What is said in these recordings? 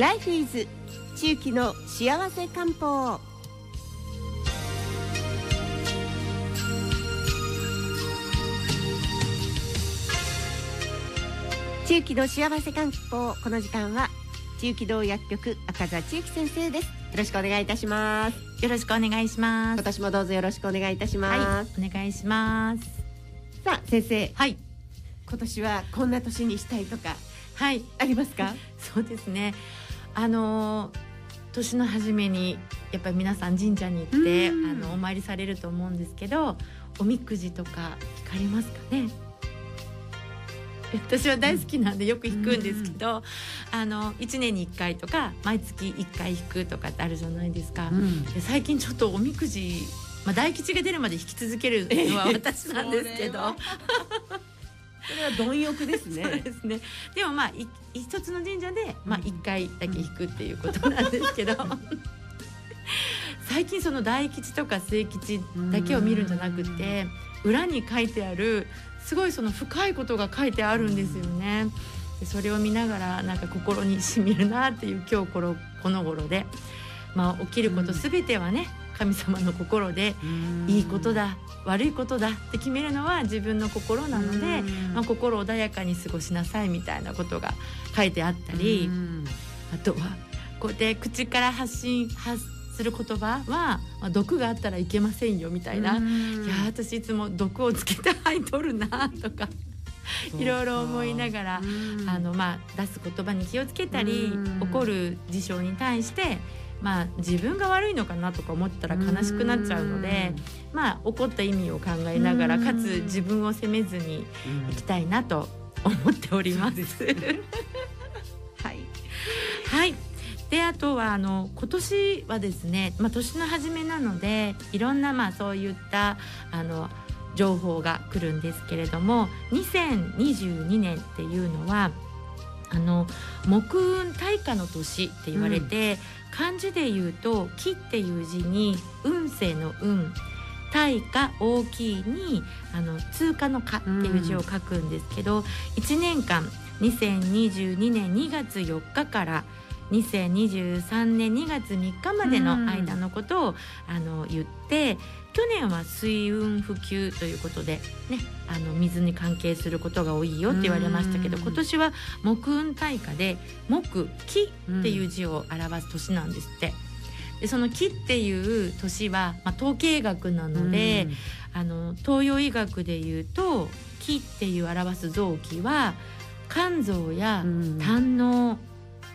ライフイズ地域の幸せ漢方。地域の幸せ漢方この時間は地域道薬局赤座千幸先生です。よろしくお願いいたします。よろしくお願いします。今年もどうぞよろしくお願いいたします、はい、お願いします。さあ先生。はい。今年はこんな年にしたいとかはい。ありますか？そうですね。あの年の初めにやっぱり皆さん神社に行ってあうん。のお参りされると思うんですけどおみくじとか引かれますかね？私は大好きなんでよく引くんですけど、あの1年に1回とか毎月1回引くとかってあるじゃないですか、ん。で最近ちょっとおみくじ、まあ、大吉が出るまで引き続けるのは私なんですけど、それは貪欲ですそうねですね。でもまあい一つの神社でまあ一回だけ引くっていうことなんですけど。最近その大吉とか末吉だけを見るんじゃなくて裏に書いてあるすごいその深いことが書いてあるんですよね。でそれを見ながらなんか心にしみるなっていう今日このこの頃で、まあ起きることすべてはね神様の心でいいことだ悪いことだって決めるのは自分の心なので、まあ、心穏やかに過ごしなさいみたいなことが書いてあったり、あとはこうやって口から発信発する言葉は、まあ、毒があったらいけませんよみたいな、いやー私いつも毒をつけて吐いとるなとかいろいろ思いながら、あのまあ、出す言葉に気をつけたり、うん。起こる事象に対して、まあ、自分が悪いのかなとか思ったら悲しくなっちゃうので、まあ、起こった意味を考えながらうん。かつ自分を責めずにいきたいなと思っております。はい。はい。であとはあの今年はですね、まあ、年の初めなのでいろんなまあそういったあの情報が来るんですけれども2022年っていうのはあの木運大化の年って言われて、漢字で言うと「木」っていう字に運勢の「運」大化大きいにあの通貨の「化」っていう字を書くんですけど、1年間2022年2月4日から2023年2月3日までの間のことを、あの言って去年は水運普及ということで、ね、あの水に関係することが多いよって言われましたけどうん今年は木運大化で木木っていう字を表す年なんですって。でその木っていう年は、まあ、統計学なので、あの東洋医学でいうと気っていう表す臓器は肝臓やうん。胆の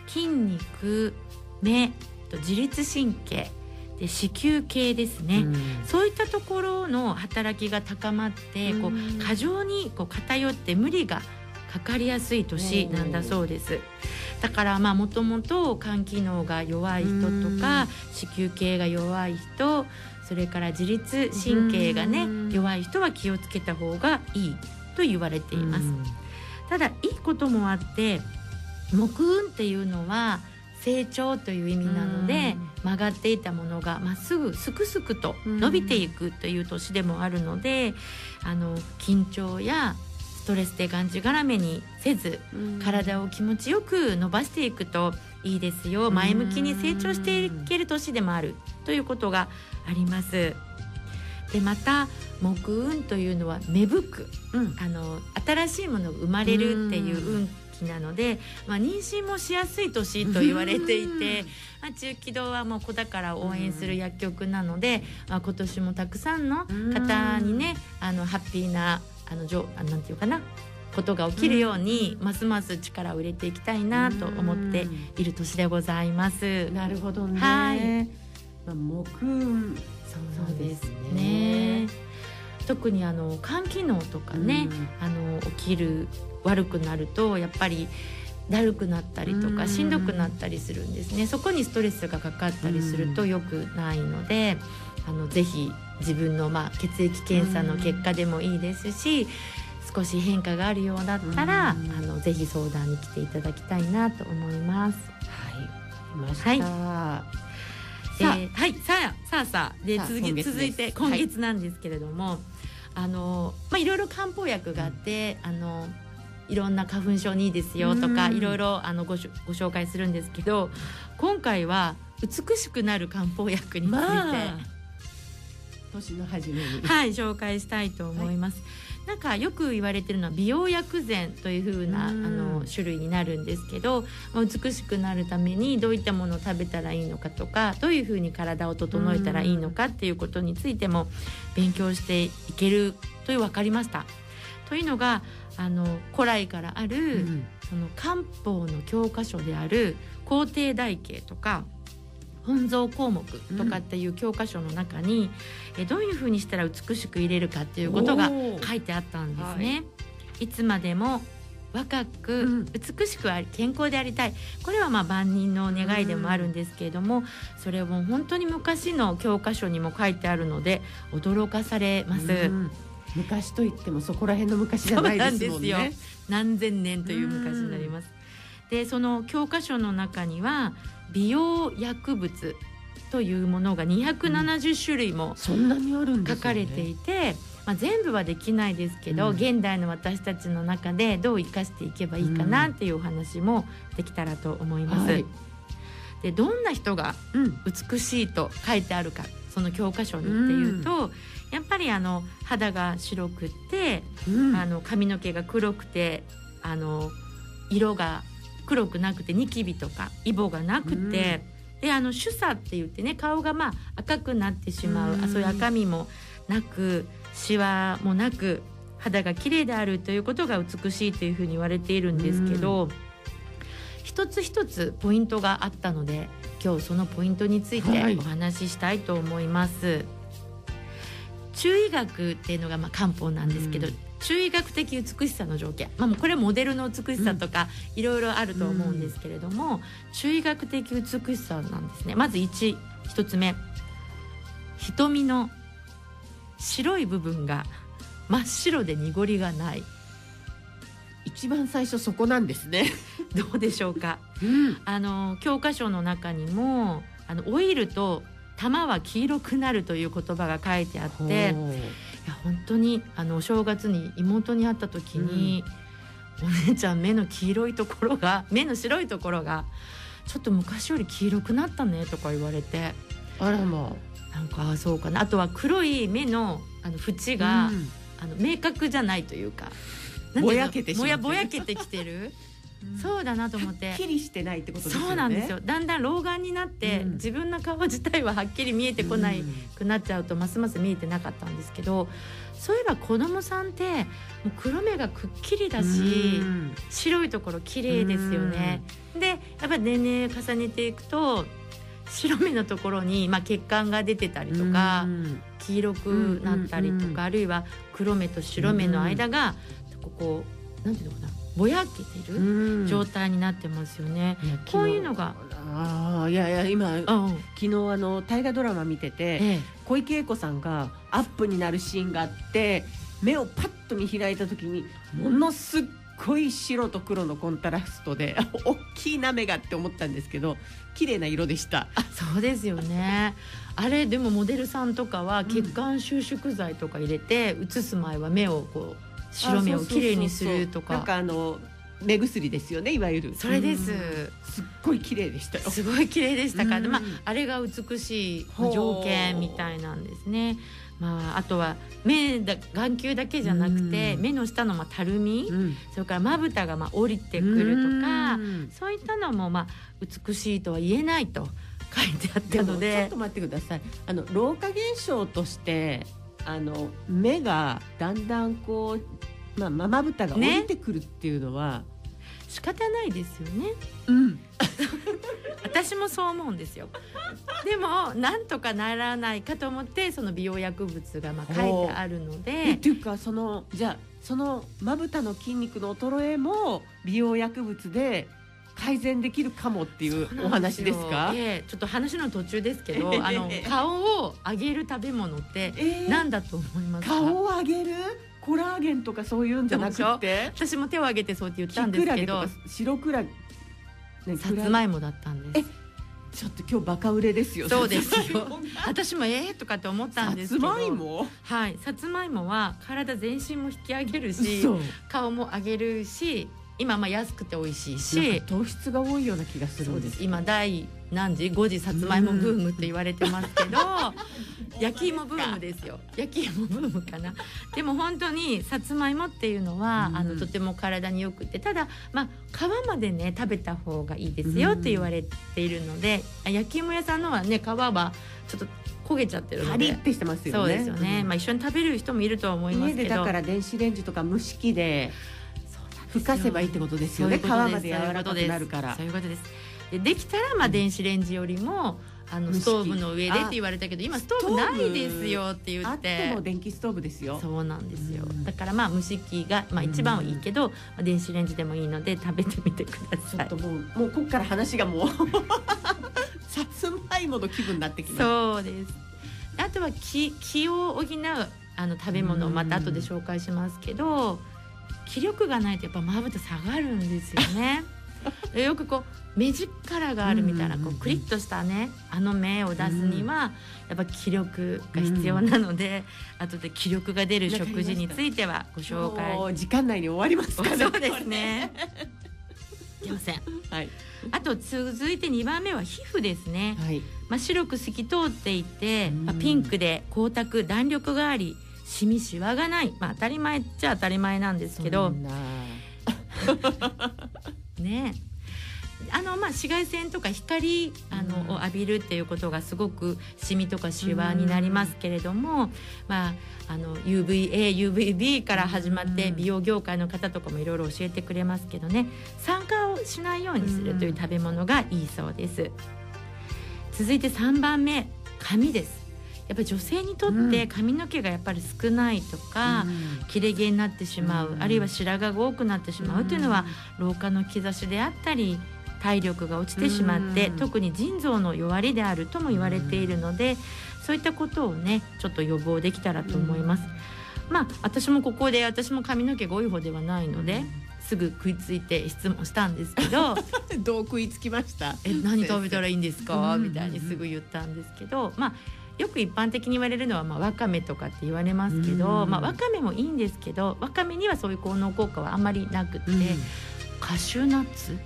筋肉目と自律神経で子宮系ですね、そういったところの働きが高まって、こうん。う過剰にこう偏って無理がかかりやすい年なんだそうです。だからまあもともと肝機能が弱い人とか子宮系が弱い人それから自律神経がねうん。弱い人は気をつけた方がいいと言われています。ただいいこともあって木運っていうのは成長という意味なので曲がっていたものがまっすぐすくすくと伸びていくという年でもあるのであの緊張やストレスでがんじがらめにせず体を気持ちよく伸ばしていくといいですよ。前向きに成長していける年でもある。ということがあります。でまた木運というのは芽吹く。うん。あの新しいものが生まれるっていう運気なので、まあ、妊娠もしやすい年と言われていて、まあ、中気道はもう子だから応援する薬局なので、まあ、今年もたくさんの方にねあのハッピーなあのじょあなんていうかなことが起きるように、ますます力を入れていきたいなと思っている年でございます。なるほどね。はい。まあ木運そうですね。ね。特にあの肝機能とかね、あの起きる悪くなるとやっぱりだるくなったりとうん。かしんどくなったりするんですね。そこにストレスがかかったりすると良くないのであのぜひ自分のまあ血液検査の結果でもいいですし少し変化があるようだったらあうん。のぜひ相談に来ていただきたいなと思います。はい。いました。さあ。えーはいさあさあさあ。で続き続いて今月なんですけれども、あのまあいろいろ漢方薬があって、あのいろんな花粉症にいいですよとかうん。いろいろあのごご紹介するんですけど今回は美しくなる漢方薬について、まあ。年の初めに。はい紹介したいと思います。なんかよく言われてるのは美容薬膳という風なあうん。の種類になるんですけどまあ美しくなるためにどういったものを食べたらいいのかとかどういう風に体を整えたらいいのかっていうことについても勉強していけるという分かりました。というのがあの古来からある、うん。その漢方の教科書である皇帝台形とか本草項目とかっていう教科書の中に、えどういうふうにしたら美しく入れるかっていうことが書いてあったんですね。い、つまでも若くうん。美しくあり健康でありたい。これはまあ万人の願いでもあるんですけれどもそれを本当に昔の教科書にも書いてあるので驚かされます。うん昔といってもそこら辺の昔じゃないですもんね。で何千年という昔になります。でその教科書の中には美容薬物というものが270種類もそんなにある書かれていて、まあ、全部はできないですけど、うん。現代の私たちの中でどう生かしていけばいいかなっていうお話もできたらと思います。はい。でどんな人がうん。美しいと書いてあるかその教科書にっていうと、やっぱりあの肌が白くってうん。あの髪の毛が黒くてあの色が黒くなくてニキビとかイボがなくて、であの主査って言ってね顔がまあ赤くなってしまう、うん。あそういう赤みもなくシワもなく肌が綺麗であるということが美しいというふうに言われているんですけど、一つ一つポイントがあったので今日そのポイントについはい。てお話ししたいと思います。中医学っていうのがまあ漢方なんですけど、うん。中医学的美しさの条件、まあ、これモデルの美しさとかいろいろあると思うんですけれども、中医学的美しさなんですね。まず 1, 一つ目。瞳の白い部分が真っ白で濁りがない。一番最初そこなんですね。どうでしょうか。うん。あの教科書の中にもあのオイルと玉は黄色くなるという言葉が書いてあっていや本当にあのお正月に妹に会った時に、お姉ちゃん目の黄色いところが 目の白いところがちょっと昔より黄色くなったねとか言われて。あらまなんかあそうかな。あとは黒い目のあの縁あが、うん。あの明確じゃないというか。ぼやけてぼやぼやけてきてるそうだなと思って。はっきりしてないってことですよね。そうなんですよ。だんだん老眼になって、うん。自分の顔自体ははっきり見えてこないうん。くなっちゃうとますます見えてなかったんですけどそういえば子供さんってもう黒目がくっきりだしうん。白いところ綺麗ですよね。でやっぱり年齢重ねていくと白目のところに、まあ、血管が出てたりとかうん。黄色くなったりとうんうんうん。かあるいは黒目と白目の間がここなんていうのかなぼやけてるうん。状態になってますよね。いやこういうのが。ああいやいや今うん、昨日あの大河ドラマ見ててええ。小池栄子さんがアップになるシーンがあって目をパッと見開いた時にものすっごい白と黒のコントラストで 大きいな目がって思ったんですけど綺麗な色でした。あそうですよね。あれでもモデルさんとかは血管収縮剤とか入れて写す前は目をこう白目をきれいにするとなんかかあの目薬ですよねいわゆる。それです。うん。すっごい綺麗でしたよ。すごい綺麗でしたか。ら、うん。まあ、あれが美しい条件みたいなんですね。まあ、あとは目だ眼球だけじゃなくて、うん。目の下のまあたるみ、うん。それからまぶたがまあ降りてくるとか、うん。そういったのもまあ美しいとは言えないと書いてあっで。もちょったのでと待ってください。あの老化現象としてあの目がだんだんこうまあままぶたが降りてくるっていうのは、仕方ないですよね。うん。私もそう思うんですよ。でもなんとかならないかと思ってその美容薬物がまあ書いてあるので。えっていうかそのじゃあそのまぶたの筋肉の衰えも美容薬物で改善できるかもっていうお話ですか？ええちょっと話の途中ですけどあのええ顔を上げる食べ物ってえー何だと思いますか？顔を上げる？コラーゲンとかそういうんじゃなくて？私も手を挙げてそうって言ったんキですけど白クラゲ、ねさつまいもだったんです。ちょっと今日バカ売れですよそうですよ。私もええとかって思ったんですけど。さつまいも？はい。さつまいもは体全身も引き上げるし顔も上げるし今まあ安くて美味しいし。糖質が多いような気がするんですす今第何時5時さつまいもブームって言われてますけど 焼き芋ブームですよ。焼き芋ブームかな。でも本当にさつまいもっていうのは、うん。あのとても体によくて。ただまあ皮までね食べた方がいいですよって言われているので、あ焼き芋屋さんのはね皮はちょっと焦げちゃってるので。てしてますよね。そうですよね、うんまあ一緒に食べる人もいるとは思いますけど。家でだから電子レンジとか蒸し器でふかせばいいってことですよね。皮まで柔らかくなるから。そういうことです。でできたらまあ電子レンジよりもあのストーブの上でって言われたけど今ストーブないですよって言あっってても電気ストーブですよ。そうなんですよ。うん。だからまあ蒸し器がまあ一番はいいけど、まあ電子レンジでもいいので食べてみてください。ちょっともうもうこっから話がもう さつまいもの気分になってきます。そうです。あとは気気を補うあの食べ物をまた後で紹介しますけど気力がないとやっぱまぶた下がるんですよね。で よくこう目力があるみたいなこうクリッとしたねあの目を出すにはやっぱ気力が必要なので後で気力が出る食事についてはご紹介。時間内に終わりますかね そうですね。いけません。はい。あと続いて2番目は皮膚ですね。はい。まあ白く透き通っていて、まあうんピンクで光沢弾力があり、シミシワがない。まあ当たり前っちゃ当たり前なんですけど ね。あのまあ紫外線とか光あの、うんを浴びるっていうことがすごくシミとかシワになりますけれども、まああの UVA、UVB から始まってうん美容業界の方とかもいろいろ教えてくれますけどね酸化をしないようにするという食べ物がいいそうです。続いて3番目髪です。やっぱり女性にとって髪の毛がやっぱり少ないとか、切れ毛になってしまう、うん。あるいは白髪が多くなってしまうというのは、老化の兆しであったり体力が落ちてしまって、うん。特に腎臓の弱りであるとも言われているので、そういったことをねちょっと予防できたらと思います。まあ私もここで私も髪の毛が多い方ではないので、すぐ食いついて質問したんですけど どう食いつきました「え何食べたらいいんですか?」うん。みたいにすぐ言ったんですけどまあよく一般的に言われるのは、まあ、わかめとかって言われますけど、うん。まあ、わかめもいいんですけどわかめにはそういう効能効果はあんまりなくて、うん。カシューナッツ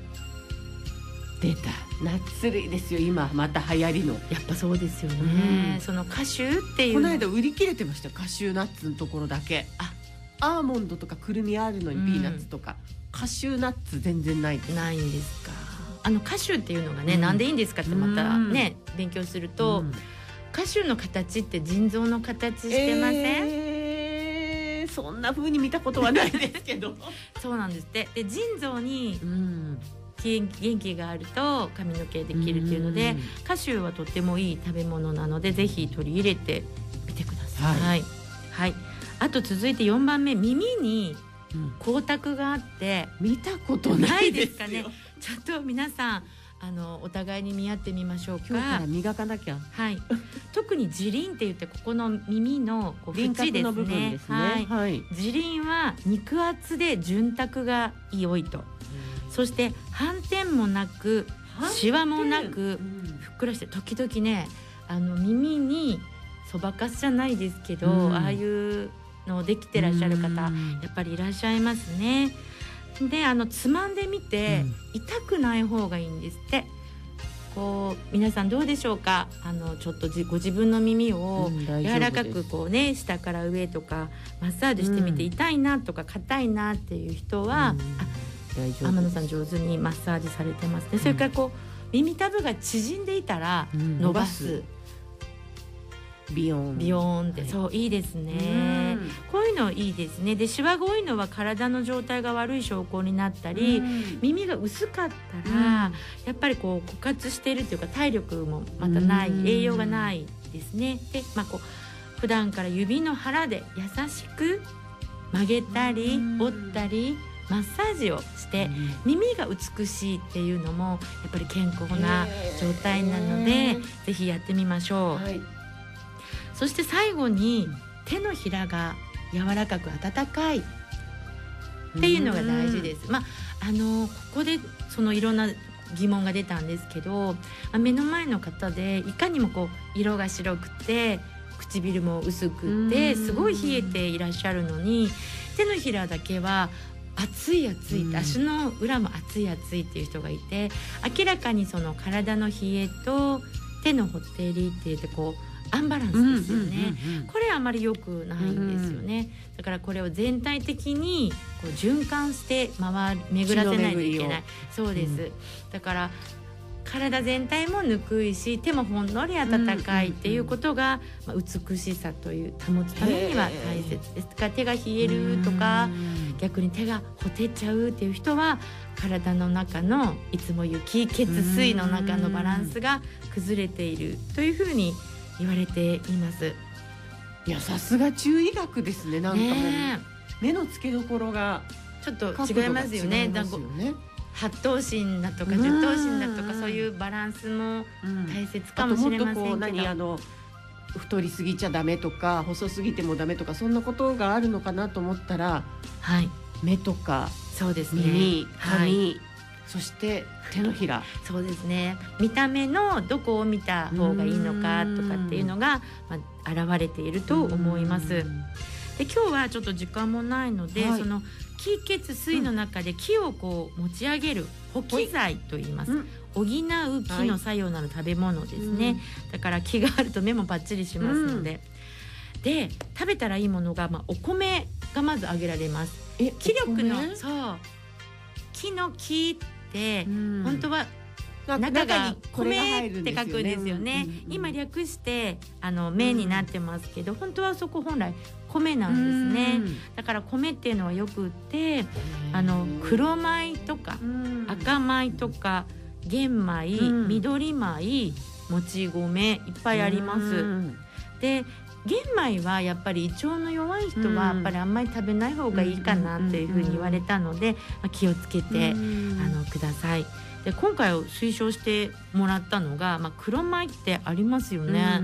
出た。ナッツ類ですよ今また流行りの。やっぱそうですよね、うん。そのカシューっていう。この間売り切れてましたよカシューナッツのところだけ。あアーモンドとかくるみあるのにピーナッツとか、カシューナッツ全然ないないんですか。あのカシューっていうのがね、うん。なんでいいんですかってまたね、勉強すると、うんカシューの形って腎臓の形してません、えーそんな風に見たことはないですけど、そうなんです。ってで腎臓にうん、元元気があると髪の毛できるっていうので、カシューはとってもいい食べ物なのでぜひ取り入れてみてください。はい、はい。あと続いて4番目。耳にうん。光沢があって見たことないですかね？ちょっと皆さんあのお互いに見合ってみましょう今日か。磨かなきゃ。はい、特に自輪って言ってここの耳のこうです郭の部分ねですね。はい、はい、自輪は肉厚で潤沢が良いと。そして斑点もなくシワもなくうん。ふっくらして時々ねあの耳にそばかすじゃないですけど、うん。ああいうのできてらっしゃる方、うん。やっぱりいらっしゃいますね。であのつまんでみて、痛くない方がいいんですって。こう皆さんどうでしょうか？あのちょっとじご自分の耳を柔らかくこうね下から上とかマッサージしてみてうん。痛いなとか硬いなっていう人は、うん。天野さん上手にマッサージされてますね。それからこう耳たぶが縮んでいたらうん。伸ばすビヨン。ビヨーンって、はい。そういいですね。こういうのいいですね。でシワが多いのは体の状態が悪い証拠になったり、うん。耳が薄かったら、うん。やっぱりこう枯渇しているというか体力もまたない、うん。栄養がないですね。でまあこう普段から指の腹で優しく曲げたりうん。折ったりマッサージをして耳が美しいっていうのもやっぱり健康な状態なのでぜひやってみましょう。はいそして最後に手のひらが柔らかく温かいっていうのが大事です。まああのここでそのいろんな疑問が出たんですけどあ目の前の方でいかにもこう色が白くて唇も薄くてうん。すごい冷えていらっしゃるのに手のひらだけは熱い熱い足の裏も熱い熱いっていう人がいて明らかにその体の冷えと手のほてりって言ってこうアンバランスですよね。これあまり良くないんですよね、だからこれを全体的にこう循環して回る巡らせないといけない。そうです、だから体全体もぬくいし手もほんのり温かいっていうことが、まあ、美しさという保つためには大切です。だから手が冷えるとか逆に手がほてっちゃうっていう人は体の中のいつも雪血水の中のバランスが崩れているというふうに言われています。いやさすが中医学ですねなんかもう、ね目の付けどころがえちょっと違いますよね。だ八頭身だとかうん十頭身だとかそういうバランスもうん大切かもしれませんけど。何あの太りすぎちゃダメとか細すぎてもダメとかそんなことがあるのかなと思ったらはい、目とかそうですね。耳髪、はい、そして手のひらそうですね。見た目のどこを見た方がいいのかとかっていうのがまあ現れていると思います。で今日はちょっと時間もないので、はいその気血水の中で気をこう持ち上げる補気剤と言います。うん補う気の作用なる食べ物ですね。だから気があると目もパッチリしますので。で食べたらいいものが、まあ、お米がまず挙げられます。え気力のそう木の木って、うん。本当はな中が米って書くんですよね。今略してあの麺になってますけど、本当はそこ本来米なんですね。だから米っていうのはよくってあの黒米とかうん。赤米とか玄米、うん。緑米もち米いっぱいあります。うん。で玄米はやっぱり胃腸の弱い人はうんやっぱりあんまり食べない方がいいかなというふうに言われたので、まあ、気をつけて、うんあのください。で今回を推奨してもらったのが、まあ、黒米ってありますよね。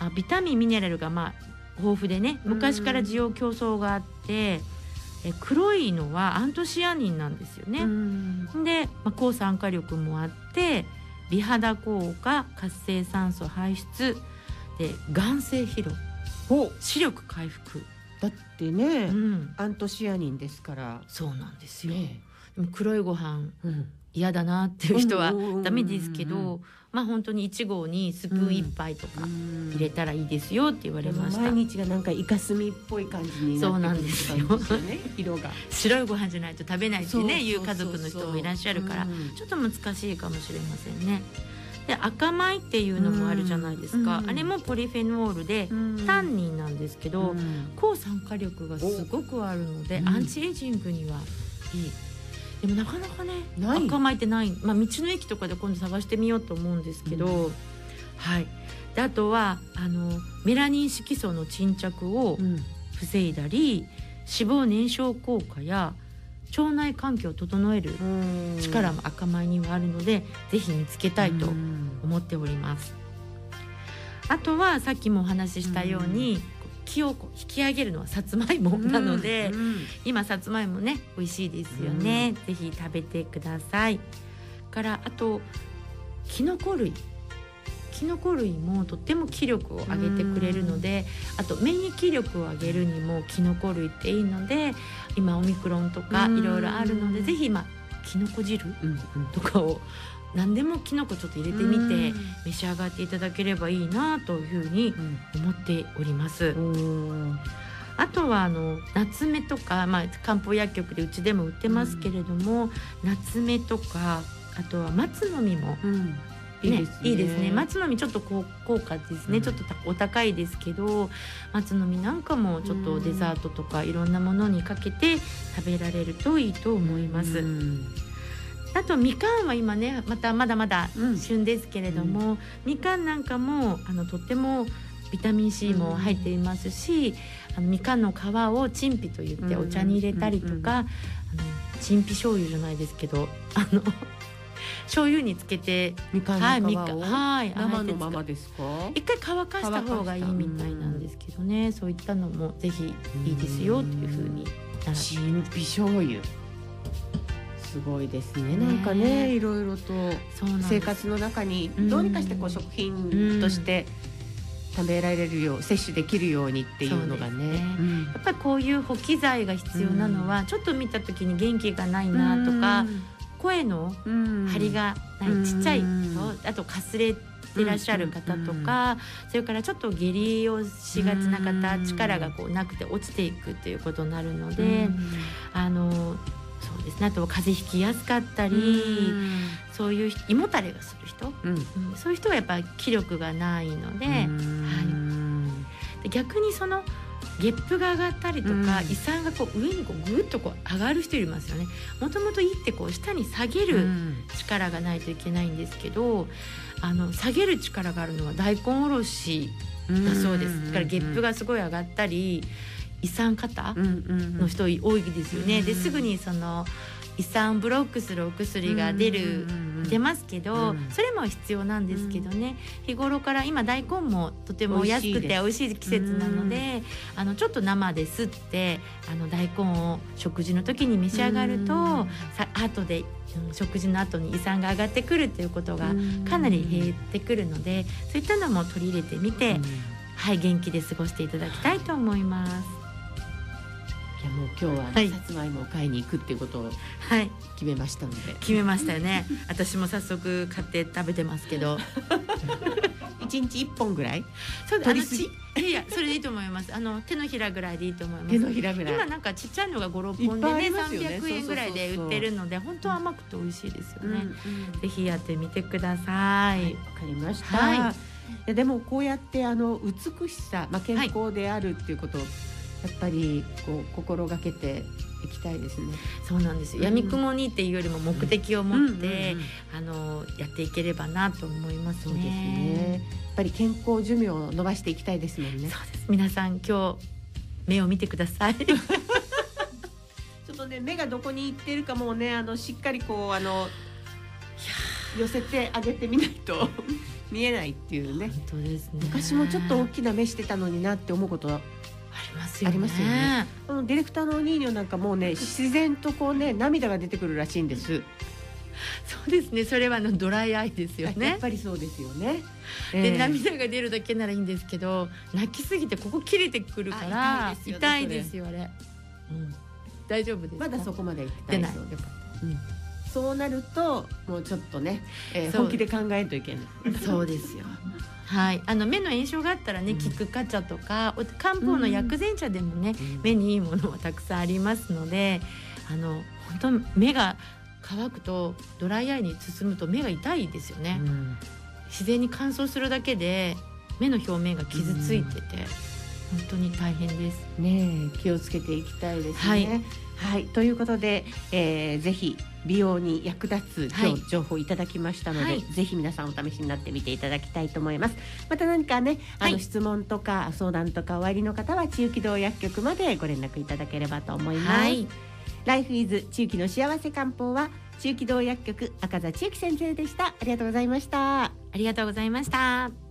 あビタミンミネラルがまあ豊富でね昔から需要競争があって、え黒いのはアントシアニンなんですようね。んで、まあ、抗酸化力もあって美肌効果活性酸素排出で眼性疲労。視力回復、だってね、うん、アントシアニンですから。そうなんですよ。ねでも黒いご飯うん。嫌だなっていう人はダメですけど、まあ本当に1合にスプーン1杯とか入れたらいいですよって言われました。毎日がなんかイカスミっぽい感じにそうなんですよ。色が白いご飯じゃないと食べないってねいう家族の人もいらっしゃるからうん。ちょっと難しいかもしれませんね。で赤米っていうのもあるじゃないですか、うん。あれもポリフェノールでうん。タンニンなんですけど、うん。抗酸化力がすごくあるので、うん。アンチエイジングにはいい。でもなかなかね赤米ってない、まあ、道の駅とかで今度探してみようと思うんですけど、うはい。であとはあのメラニン色素の沈着をうん。防いだり脂肪燃焼効果や腸内環境を整える力も赤米にはあるので、ぜひ見つけたいとうん。思っております。あとはさっきもお話ししたように、気を引き上げるのはさつまいもなので、うん今さつまいもね美味しいですよね、ぜひ食べてください。からあときのこ類きのこ類もとっても気力を上げてくれるのであと免疫力を上げるにもきのこ類っていいので今オミクロンとかうん。いろいろあるのでぜひ今きのこ汁とかを何でもきのこちょっと入れてみてうん。召し上がっていただければいいなというふうに思っております。うんあとはあの夏目とか、まあ、漢方薬局でうちでも売ってますけれども、夏目とかあとは松の実も、ね。うんいいですね。松の実ちょっとこう高価ですね、うん。ちょっとたお高いですけど松の実なんかもちょっとデザートとかいろんなものにかけて食べられるといいと思います。うん。あとみかんは今ねまたまだまだうん。旬ですけれども、みかんなんかもあのとってもビタミン C も入っていますし、あのみかんの皮をチンピと言ってうんお茶に入れたりとか、うんうん。あのチンピ醤油じゃないですけどあの醤油につけてみかんの皮をはい生のまあまですか？一回乾かした方がいいみたいなんですけどね、そういったのもぜひいいですよというふうに習って陳皮醤油。すごいですね。なんかねねいろいろと生活の中にうんどうにかしてこう食品として食べられるよう摂取できるようにっていうのがね。ね。うん。やっぱりこういう補給剤が必要なのは、ちょっと見た時に元気がないなとか、声のうん。張りがない、うん。ちっちゃい人あとかすれてらっしゃる方とか、それからちょっと下痢をしがちな方、うん力がこうなくて落ちていくっていうことになるので、うん。あのそうですね。あとは風邪ひきやすかったり、そういう人胃もたれがする人、うん。うんそういう人はやっぱり気力がないので,、うん。で逆にそのゲップが上がったりとか、うん。胃酸がこう上にこうぐっとこう上がる人いますよね。もともと胃ってこう下に下げる力がないといけないんですけど、あの下げる力があるのは大根おろしだそうです、だからゲップがすごい上がったり胃酸過多の人多いですよね、うんですぐにその胃酸ブロックするお薬が出る、出ますけど、うん。それも必要なんですけどね、日頃から今大根もとても安くて美味しい季節なので、あのちょっと生ですってあの大根を食事の時に召し上がると、うん。さ後で、うん食事の後に胃酸が上がってくるっていうことがかなり減ってくるので、そういったのも取り入れてみて、はい元気で過ごしていただきたいと思います。いやもう今日ははいさつまいもを買いに行くっていうことをはい決めましたので決めましたよね。私も早速買って食べてますけど。一日一本ぐらい？そう取りすいやいやそれでいいと思います。あの手のひらぐらいでいいと思います。手のひらぐらい今なんかちっちゃいのが五六本でねね300円ぐらいで売ってるので本当は甘くて美味しいですよね。うんぜひやってみてください。はいわかりました、はいいやでもこうやってあの美しさ、まあ、健康であるっていうことを、やっぱりこう心がけていきたいですね。そうなんですよ。うん闇雲にっていうよりも目的を持って、あのやっていければなと思いますね。そうですね。やっぱり健康寿命を伸ばしていきたいですもんね。そうです。皆さん今日目を見てください。ちょっとね目がどこに行ってるかもねあのしっかりこうあの寄せてあげてみないと 見えないっていうね。本当ですね。昔もちょっと大きな目してたのになって思うことはありますよね。ありますよねあのディレクターのお兄ニョなんかもうね自然とこうね涙が出てくるらしいんです。そうですね。それはあのドライアイですよやっね。ぱりそうですよね。で、ええ涙が出るだけならいいんですけど泣きすぎてここ切れてくるからあ痛いですよあれ、うん、大丈夫ですか？まだそこまで行ってないそうです。うんそうなるともうちょっとね、えー本気で考えんといけない。そうですよはい、あの目の炎症があったらね、うん。キクカ茶とかお漢方の薬膳茶でもね、目にいいものはたくさんありますのであの本当目が乾くとドライアイに包むと目が痛いですよね、うん。自然に乾燥するだけで目の表面が傷ついてて、本当に大変ですねえ気をつけていきたいですね。はいはい、ということで、えーぜひ美容に役立つ今はい日情報いただきましたので、はいぜひ皆さんお試しになってみていただきたいと思います。また何かね、あのはい質問とか相談とかおありの方は中期道薬局までご連絡いただければと思います。はいライフイズ中期の幸せ漢方は中期道薬局赤座千幸先生でした。ありがとうございました。ありがとうございました